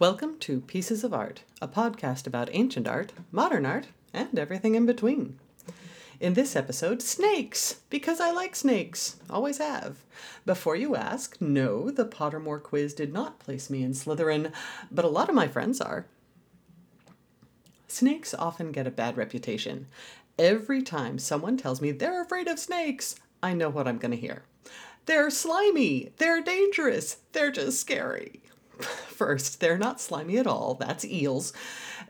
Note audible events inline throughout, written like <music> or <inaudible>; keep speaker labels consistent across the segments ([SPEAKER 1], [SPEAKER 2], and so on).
[SPEAKER 1] Welcome to Pieces of Art, a podcast about ancient art, modern art, and everything in between. In this episode, snakes, because I like snakes, always have. Before you ask, no, the Pottermore quiz did not place me in Slytherin, but a lot of my friends are. Snakes often get a bad reputation. Every time someone tells me they're afraid of snakes, I know what I'm going to hear. They're slimy, they're dangerous, they're just scary. <laughs> First, they're not slimy at all, that's eels.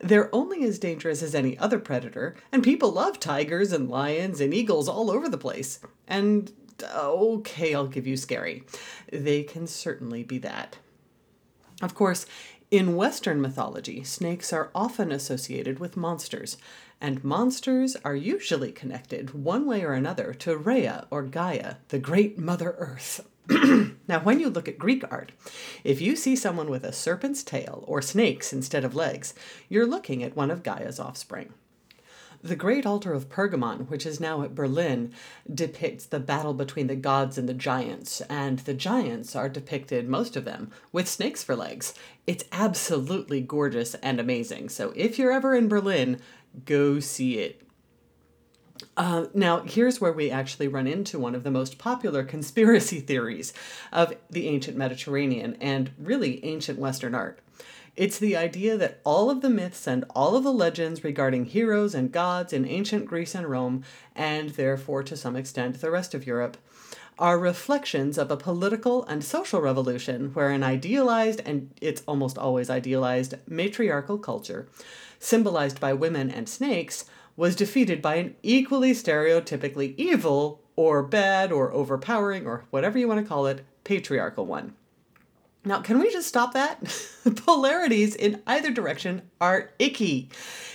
[SPEAKER 1] They're only as dangerous as any other predator, and people love tigers and lions and eagles all over the place. And okay, I'll give you scary. They can certainly be that. Of course, in Western mythology, snakes are often associated with monsters, and monsters are usually connected, one way or another, to Rhea or Gaia, the great Mother Earth. <clears throat> now, when you look at Greek art, if you see someone with a serpent's tail or snakes instead of legs, you're looking at one of Gaia's offspring. The Great Altar of Pergamon, which is now at Berlin, depicts the battle between the gods and the giants, and the giants are depicted, most of them, with snakes for legs. It's absolutely gorgeous and amazing. So if you're ever in Berlin, go see it. Uh, now, here's where we actually run into one of the most popular conspiracy <laughs> theories of the ancient Mediterranean and really ancient Western art. It's the idea that all of the myths and all of the legends regarding heroes and gods in ancient Greece and Rome, and therefore to some extent the rest of Europe, are reflections of a political and social revolution where an idealized, and it's almost always idealized, matriarchal culture, symbolized by women and snakes, was defeated by an equally stereotypically evil or bad or overpowering or whatever you want to call it patriarchal one. Now, can we just stop that? <laughs> Polarities in either direction are icky.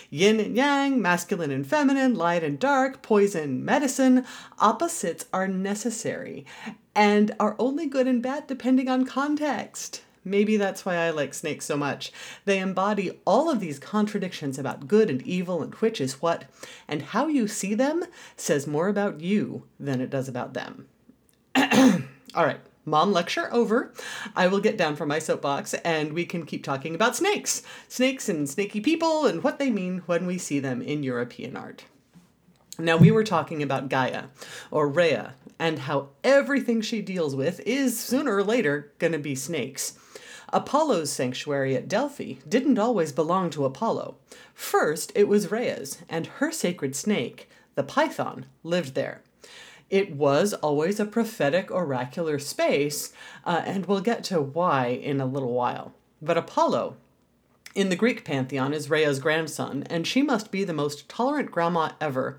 [SPEAKER 1] Yin and yang, masculine and feminine, light and dark, poison, medicine, opposites are necessary and are only good and bad depending on context. Maybe that's why I like snakes so much. They embody all of these contradictions about good and evil and which is what, and how you see them says more about you than it does about them. <clears throat> all right, mom lecture over. I will get down from my soapbox and we can keep talking about snakes. Snakes and snaky people and what they mean when we see them in European art. Now, we were talking about Gaia, or Rhea, and how everything she deals with is sooner or later going to be snakes. Apollo's sanctuary at Delphi didn't always belong to Apollo. First, it was Rhea's, and her sacred snake, the python, lived there. It was always a prophetic oracular space, uh, and we'll get to why in a little while. But Apollo, in the Greek pantheon, is Rhea's grandson, and she must be the most tolerant grandma ever.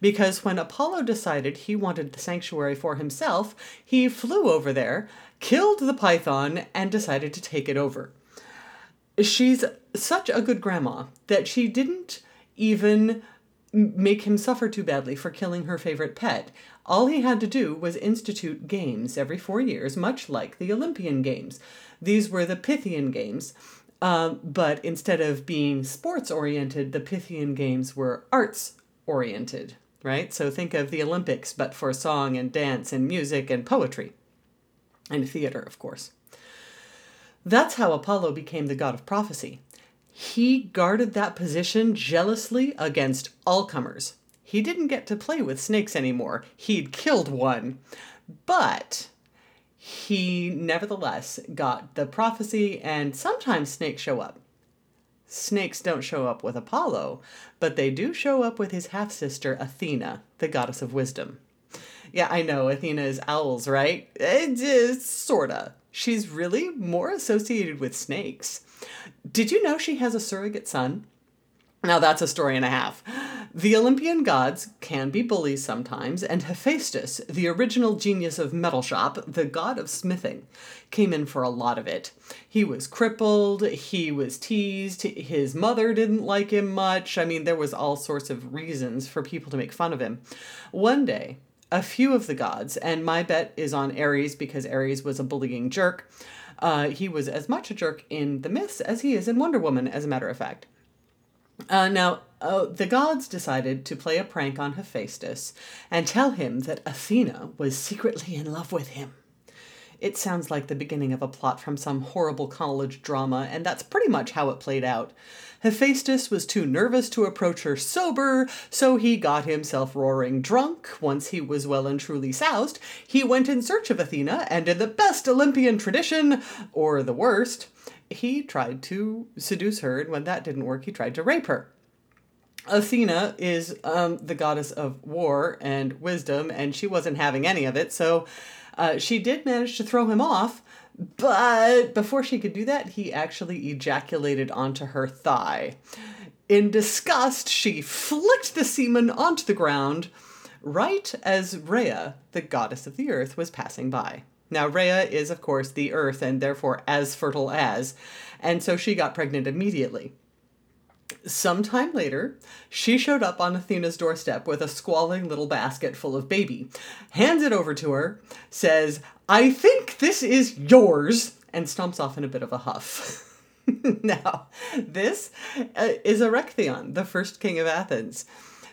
[SPEAKER 1] Because when Apollo decided he wanted the sanctuary for himself, he flew over there killed the python and decided to take it over. She's such a good grandma that she didn't even make him suffer too badly for killing her favorite pet. All he had to do was institute games every four years, much like the Olympian Games. These were the Pythian Games, uh, but instead of being sports oriented, the Pythian Games were arts oriented, right? So think of the Olympics, but for song and dance and music and poetry and theater, of course. That's how Apollo became the god of prophecy. He guarded that position jealously against all comers. He didn't get to play with snakes anymore. He'd killed one. But he nevertheless got the prophecy, and sometimes snakes show up. Snakes don't show up with Apollo, but they do show up with his half sister Athena, the goddess of wisdom. Yeah, I know. Athena is owls, right? It is sorta. She's really more associated with snakes. Did you know she has a surrogate son? Now that's a story and a half. The Olympian gods can be bullies sometimes, and Hephaestus, the original genius of metal shop, the god of smithing, came in for a lot of it. He was crippled, he was teased, his mother didn't like him much. I mean, there was all sorts of reasons for people to make fun of him. One day, a few of the gods, and my bet is on Ares because Ares was a bullying jerk. Uh, he was as much a jerk in the myths as he is in Wonder Woman, as a matter of fact. Uh, now, uh, the gods decided to play a prank on Hephaestus and tell him that Athena was secretly in love with him. It sounds like the beginning of a plot from some horrible college drama, and that's pretty much how it played out. Hephaestus was too nervous to approach her sober, so he got himself roaring drunk. Once he was well and truly soused, he went in search of Athena, and in the best Olympian tradition, or the worst, he tried to seduce her, and when that didn't work, he tried to rape her. Athena is um, the goddess of war and wisdom, and she wasn't having any of it, so uh, she did manage to throw him off, but before she could do that, he actually ejaculated onto her thigh. In disgust, she flicked the semen onto the ground right as Rhea, the goddess of the earth, was passing by. Now, Rhea is, of course, the earth and therefore as fertile as, and so she got pregnant immediately. Sometime later, she showed up on Athena's doorstep with a squalling little basket full of baby, hands it over to her, says, I think this is yours, and stomps off in a bit of a huff. <laughs> now, this uh, is Erechtheion, the first king of Athens.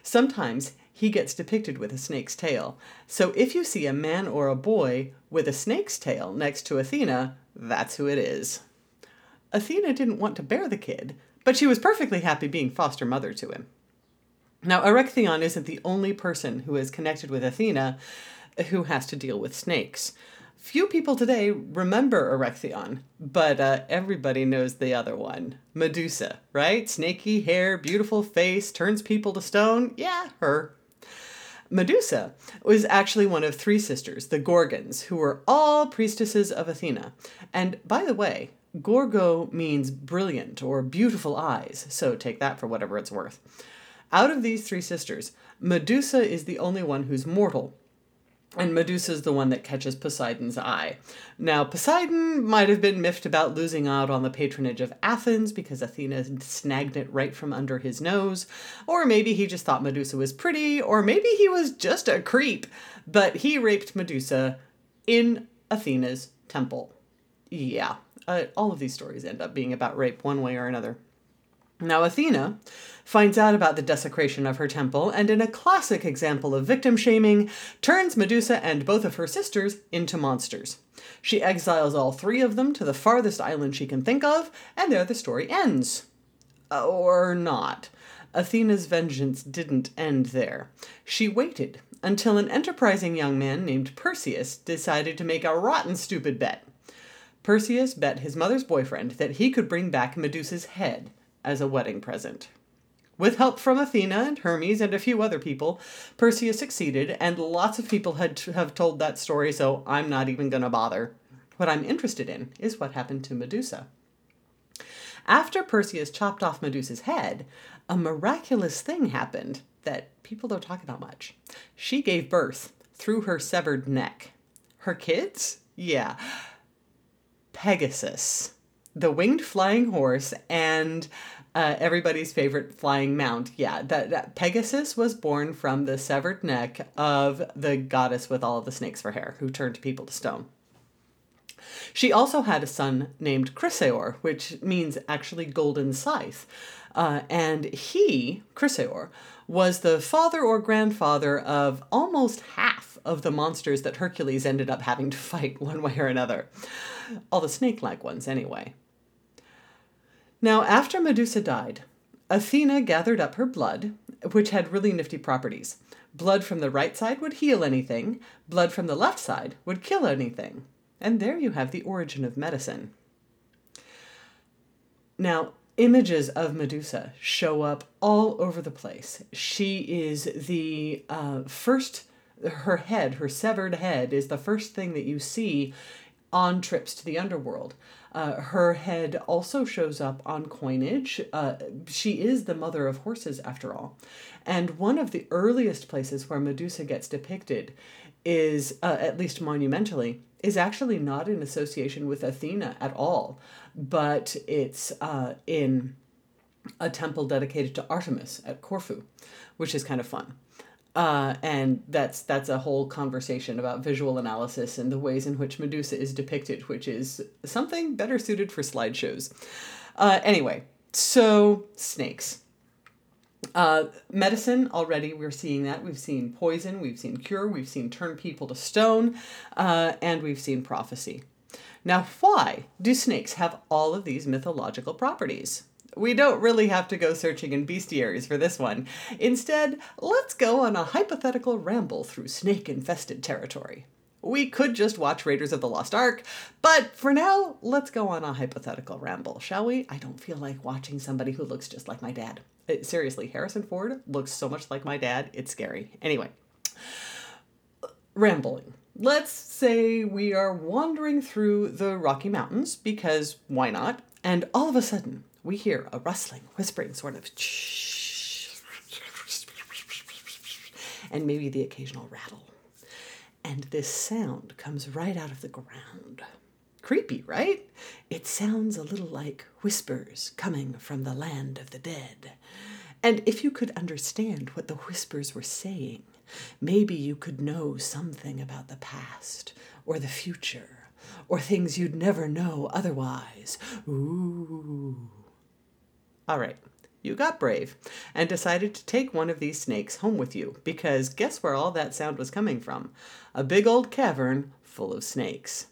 [SPEAKER 1] Sometimes he gets depicted with a snake's tail. So if you see a man or a boy with a snake's tail next to Athena, that's who it is. Athena didn't want to bear the kid, but she was perfectly happy being foster mother to him. Now, Erechtheion isn't the only person who is connected with Athena who has to deal with snakes. Few people today remember Erechtheion, but uh, everybody knows the other one Medusa, right? Snaky hair, beautiful face, turns people to stone. Yeah, her. Medusa was actually one of three sisters, the Gorgons, who were all priestesses of Athena. And by the way, Gorgo means brilliant or beautiful eyes, so take that for whatever it's worth. Out of these three sisters, Medusa is the only one who's mortal, and Medusa is the one that catches Poseidon's eye. Now, Poseidon might have been miffed about losing out on the patronage of Athens because Athena snagged it right from under his nose, or maybe he just thought Medusa was pretty, or maybe he was just a creep, but he raped Medusa in Athena's temple. Yeah, uh, all of these stories end up being about rape one way or another. Now, Athena finds out about the desecration of her temple and, in a classic example of victim shaming, turns Medusa and both of her sisters into monsters. She exiles all three of them to the farthest island she can think of, and there the story ends. Or not. Athena's vengeance didn't end there. She waited until an enterprising young man named Perseus decided to make a rotten stupid bet. Perseus bet his mother's boyfriend that he could bring back Medusa's head as a wedding present. With help from Athena and Hermes and a few other people, Perseus succeeded, and lots of people had have told that story, so I'm not even going to bother. What I'm interested in is what happened to Medusa. After Perseus chopped off Medusa's head, a miraculous thing happened that people don't talk about much. She gave birth through her severed neck. Her kids? Yeah. Pegasus, the winged flying horse, and uh, everybody's favorite flying mount. Yeah, that, that Pegasus was born from the severed neck of the goddess with all of the snakes for hair, who turned people to stone. She also had a son named Chrysaor, which means actually golden scythe. Uh, and he, Chrysaor, was the father or grandfather of almost half of the monsters that Hercules ended up having to fight <laughs> one way or another. All the snake like ones, anyway. Now, after Medusa died, Athena gathered up her blood, which had really nifty properties. Blood from the right side would heal anything, blood from the left side would kill anything. And there you have the origin of medicine. Now, images of Medusa show up all over the place. She is the uh, first, her head, her severed head, is the first thing that you see on trips to the underworld. Uh, her head also shows up on coinage. Uh, she is the mother of horses, after all. And one of the earliest places where Medusa gets depicted is, uh, at least monumentally, is actually not in association with Athena at all, but it's uh, in a temple dedicated to Artemis at Corfu, which is kind of fun. Uh, and that's that's a whole conversation about visual analysis and the ways in which Medusa is depicted, which is something better suited for slideshows. Uh, anyway, so snakes. Uh, medicine already we're seeing that we've seen poison we've seen cure we've seen turn people to stone uh, and we've seen prophecy now why do snakes have all of these mythological properties we don't really have to go searching in bestiaries for this one. Instead, let's go on a hypothetical ramble through snake infested territory. We could just watch Raiders of the Lost Ark, but for now, let's go on a hypothetical ramble, shall we? I don't feel like watching somebody who looks just like my dad. It, seriously, Harrison Ford looks so much like my dad, it's scary. Anyway, rambling. Let's say we are wandering through the Rocky Mountains, because why not? And all of a sudden, we hear a rustling, whispering sort of and maybe the occasional rattle. And this sound comes right out of the ground. Creepy, right? It sounds a little like whispers coming from the land of the dead. And if you could understand what the whispers were saying, maybe you could know something about the past or the future or things you'd never know otherwise. Ooh. All right, you got brave and decided to take one of these snakes home with you because guess where all that sound was coming from? A big old cavern full of snakes.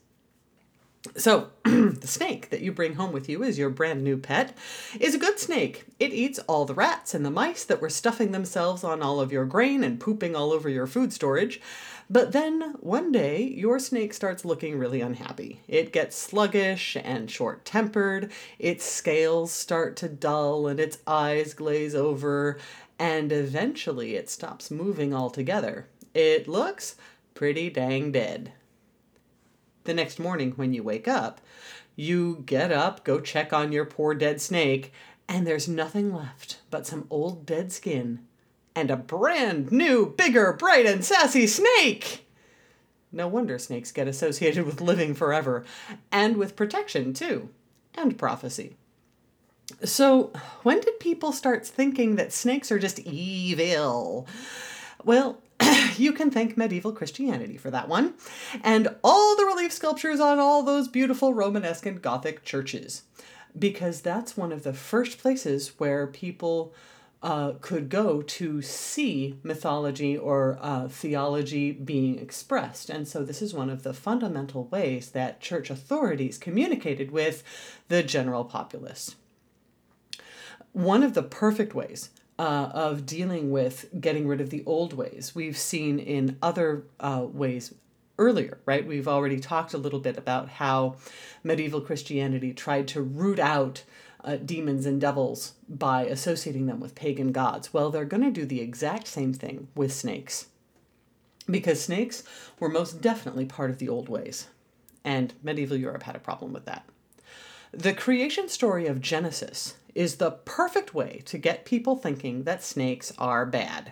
[SPEAKER 1] So, <clears throat> the snake that you bring home with you as your brand new pet is a good snake. It eats all the rats and the mice that were stuffing themselves on all of your grain and pooping all over your food storage. But then one day, your snake starts looking really unhappy. It gets sluggish and short tempered, its scales start to dull, and its eyes glaze over, and eventually it stops moving altogether. It looks pretty dang dead the next morning when you wake up, you get up, go check on your poor dead snake, and there's nothing left but some old dead skin and a brand new, bigger, bright, and sassy snake! No wonder snakes get associated with living forever, and with protection, too, and prophecy. So, when did people start thinking that snakes are just evil? Well, you can thank medieval Christianity for that one, and all the relief sculptures on all those beautiful Romanesque and Gothic churches, because that's one of the first places where people uh, could go to see mythology or uh, theology being expressed. And so, this is one of the fundamental ways that church authorities communicated with the general populace. One of the perfect ways uh, of dealing with getting rid of the old ways. We've seen in other uh, ways earlier, right? We've already talked a little bit about how medieval Christianity tried to root out uh, demons and devils by associating them with pagan gods. Well, they're going to do the exact same thing with snakes because snakes were most definitely part of the old ways, and medieval Europe had a problem with that. The creation story of Genesis is the perfect way to get people thinking that snakes are bad.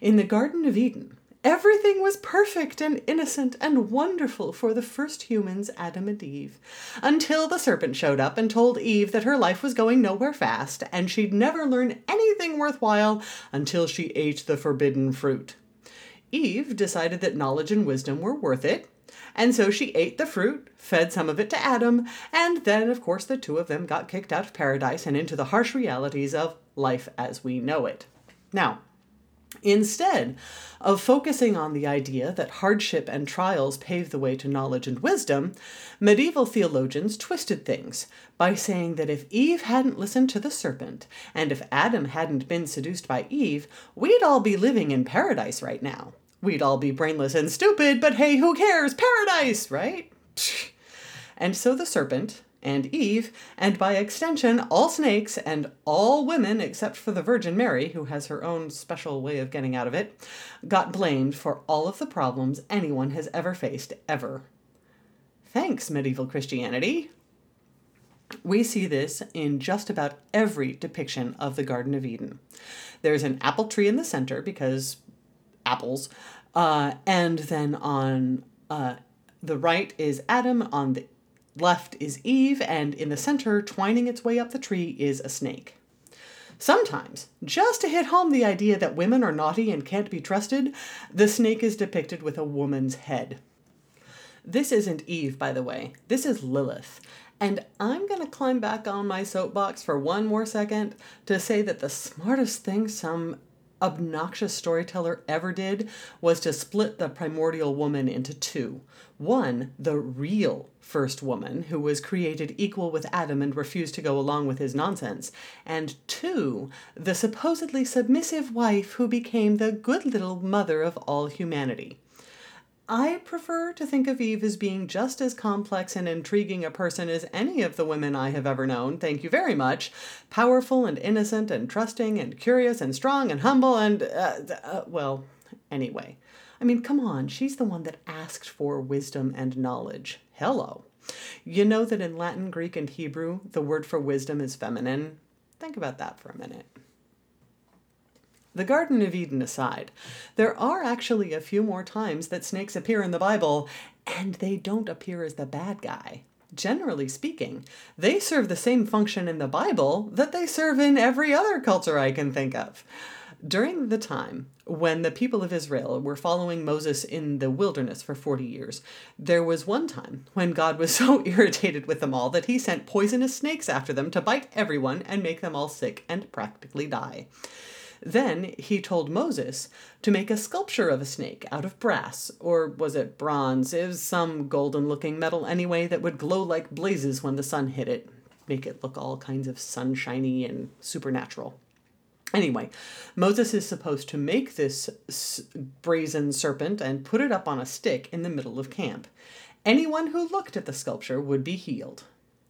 [SPEAKER 1] In the Garden of Eden, everything was perfect and innocent and wonderful for the first humans, Adam and Eve, until the serpent showed up and told Eve that her life was going nowhere fast and she'd never learn anything worthwhile until she ate the forbidden fruit. Eve decided that knowledge and wisdom were worth it, and so she ate the fruit, fed some of it to Adam, and then, of course, the two of them got kicked out of paradise and into the harsh realities of life as we know it. Now, Instead of focusing on the idea that hardship and trials pave the way to knowledge and wisdom, medieval theologians twisted things by saying that if Eve hadn't listened to the serpent, and if Adam hadn't been seduced by Eve, we'd all be living in paradise right now. We'd all be brainless and stupid, but hey, who cares? Paradise, right? <laughs> And so the serpent and Eve, and by extension, all snakes and all women except for the Virgin Mary, who has her own special way of getting out of it, got blamed for all of the problems anyone has ever faced, ever. Thanks, medieval Christianity. We see this in just about every depiction of the Garden of Eden. There's an apple tree in the center because apples, uh, and then on uh, the right is Adam, on the left is Eve, and in the center, twining its way up the tree, is a snake. Sometimes, just to hit home the idea that women are naughty and can't be trusted, the snake is depicted with a woman's head. This isn't Eve, by the way. This is Lilith. And I'm going to climb back on my soapbox for one more second to say that the smartest thing some obnoxious storyteller ever did was to split the primordial woman into two. One, the real first woman, who was created equal with Adam and refused to go along with his nonsense, and two, the supposedly submissive wife who became the good little mother of all humanity. I prefer to think of Eve as being just as complex and intriguing a person as any of the women I have ever known, thank you very much. Powerful and innocent and trusting and curious and strong and humble and, uh, uh, well, anyway. I mean, come on, she's the one that asked for wisdom and knowledge. Hello. You know that in Latin, Greek, and Hebrew, the word for wisdom is feminine? Think about that for a minute. The Garden of Eden aside, there are actually a few more times that snakes appear in the Bible, and they don't appear as the bad guy. Generally speaking, they serve the same function in the Bible that they serve in every other culture I can think of. During the time when the people of Israel were following Moses in the wilderness for 40 years, there was one time when God was <laughs> so irritated with them all that he sent poisonous snakes after them to bite everyone and make them all sick and practically die. Then he told Moses to make a sculpture of a snake out of brass, or was it bronze? It was some golden looking metal anyway that would glow like blazes when the sun hit it, make it look all kinds of sunshiny and supernatural. Anyway, Moses is supposed to make this brazen serpent and put it up on a stick in the middle of camp. Anyone who looked at the sculpture would be healed.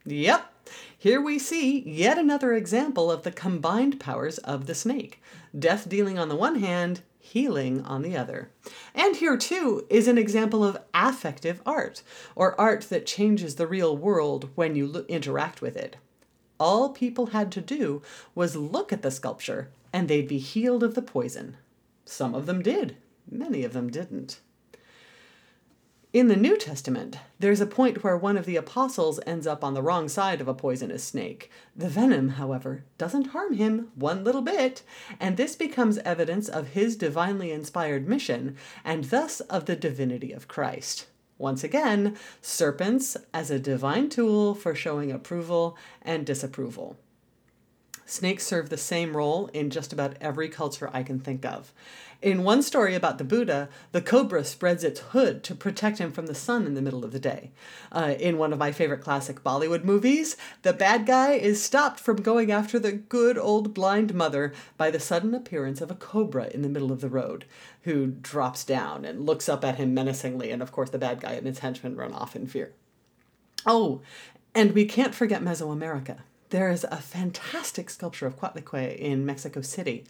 [SPEAKER 1] Yep, here we see yet another example of the combined powers of the snake death dealing on the one hand, healing on the other. And here, too, is an example of affective art, or art that changes the real world when you lo- interact with it. All people had to do was look at the sculpture, and they'd be healed of the poison. Some of them did, many of them didn't. In the New Testament, there's a point where one of the apostles ends up on the wrong side of a poisonous snake. The venom, however, doesn't harm him one little bit, and this becomes evidence of his divinely inspired mission, and thus of the divinity of Christ. Once again, serpents as a divine tool for showing approval and disapproval. Snakes serve the same role in just about every culture I can think of. In one story about the Buddha, the cobra spreads its hood to protect him from the sun in the middle of the day. Uh, in one of my favorite classic Bollywood movies, the bad guy is stopped from going after the good old blind mother by the sudden appearance of a cobra in the middle of the road, who drops down and looks up at him menacingly, and of course, the bad guy and his henchmen run off in fear. Oh, and we can't forget Mesoamerica. There is a fantastic sculpture of Coatlicue in Mexico City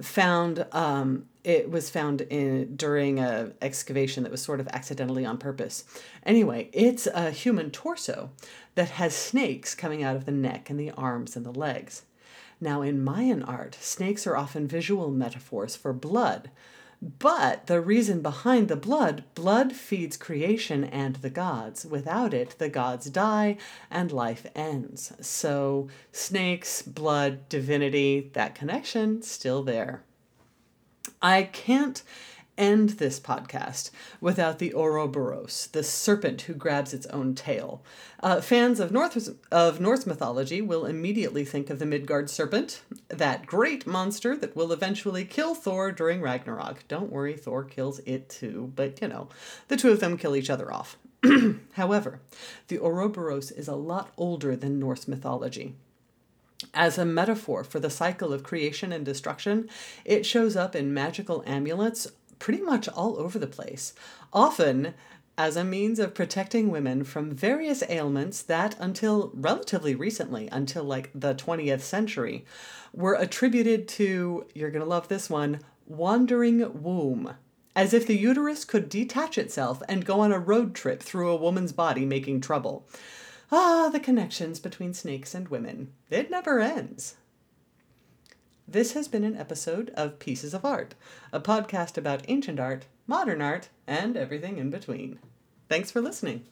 [SPEAKER 1] found um, it was found in during a excavation that was sort of accidentally on purpose. Anyway, it's a human torso that has snakes coming out of the neck and the arms and the legs. Now, in Mayan art, snakes are often visual metaphors for blood, but the reason behind the blood, blood feeds creation and the gods. Without it, the gods die and life ends. So, snakes, blood, divinity, that connection still there. I can't end this podcast without the Ouroboros, the serpent who grabs its own tail. Uh, fans of North of Norse mythology will immediately think of the Midgard serpent, that great monster that will eventually kill Thor during Ragnarok. Don't worry, Thor kills it too, but you know, the two of them kill each other off. <clears throat> However, the Ouroboros is a lot older than Norse mythology. As a metaphor for the cycle of creation and destruction, it shows up in magical amulets pretty much all over the place, often as a means of protecting women from various ailments that, until relatively recently, until like the 20th century, were attributed to, you're going to love this one, wandering womb. As if the uterus could detach itself and go on a road trip through a woman's body making trouble. Ah, the connections between snakes and women. It never ends. This has been an episode of Pieces of Art, a podcast about ancient art, modern art, and everything in between. Thanks for listening.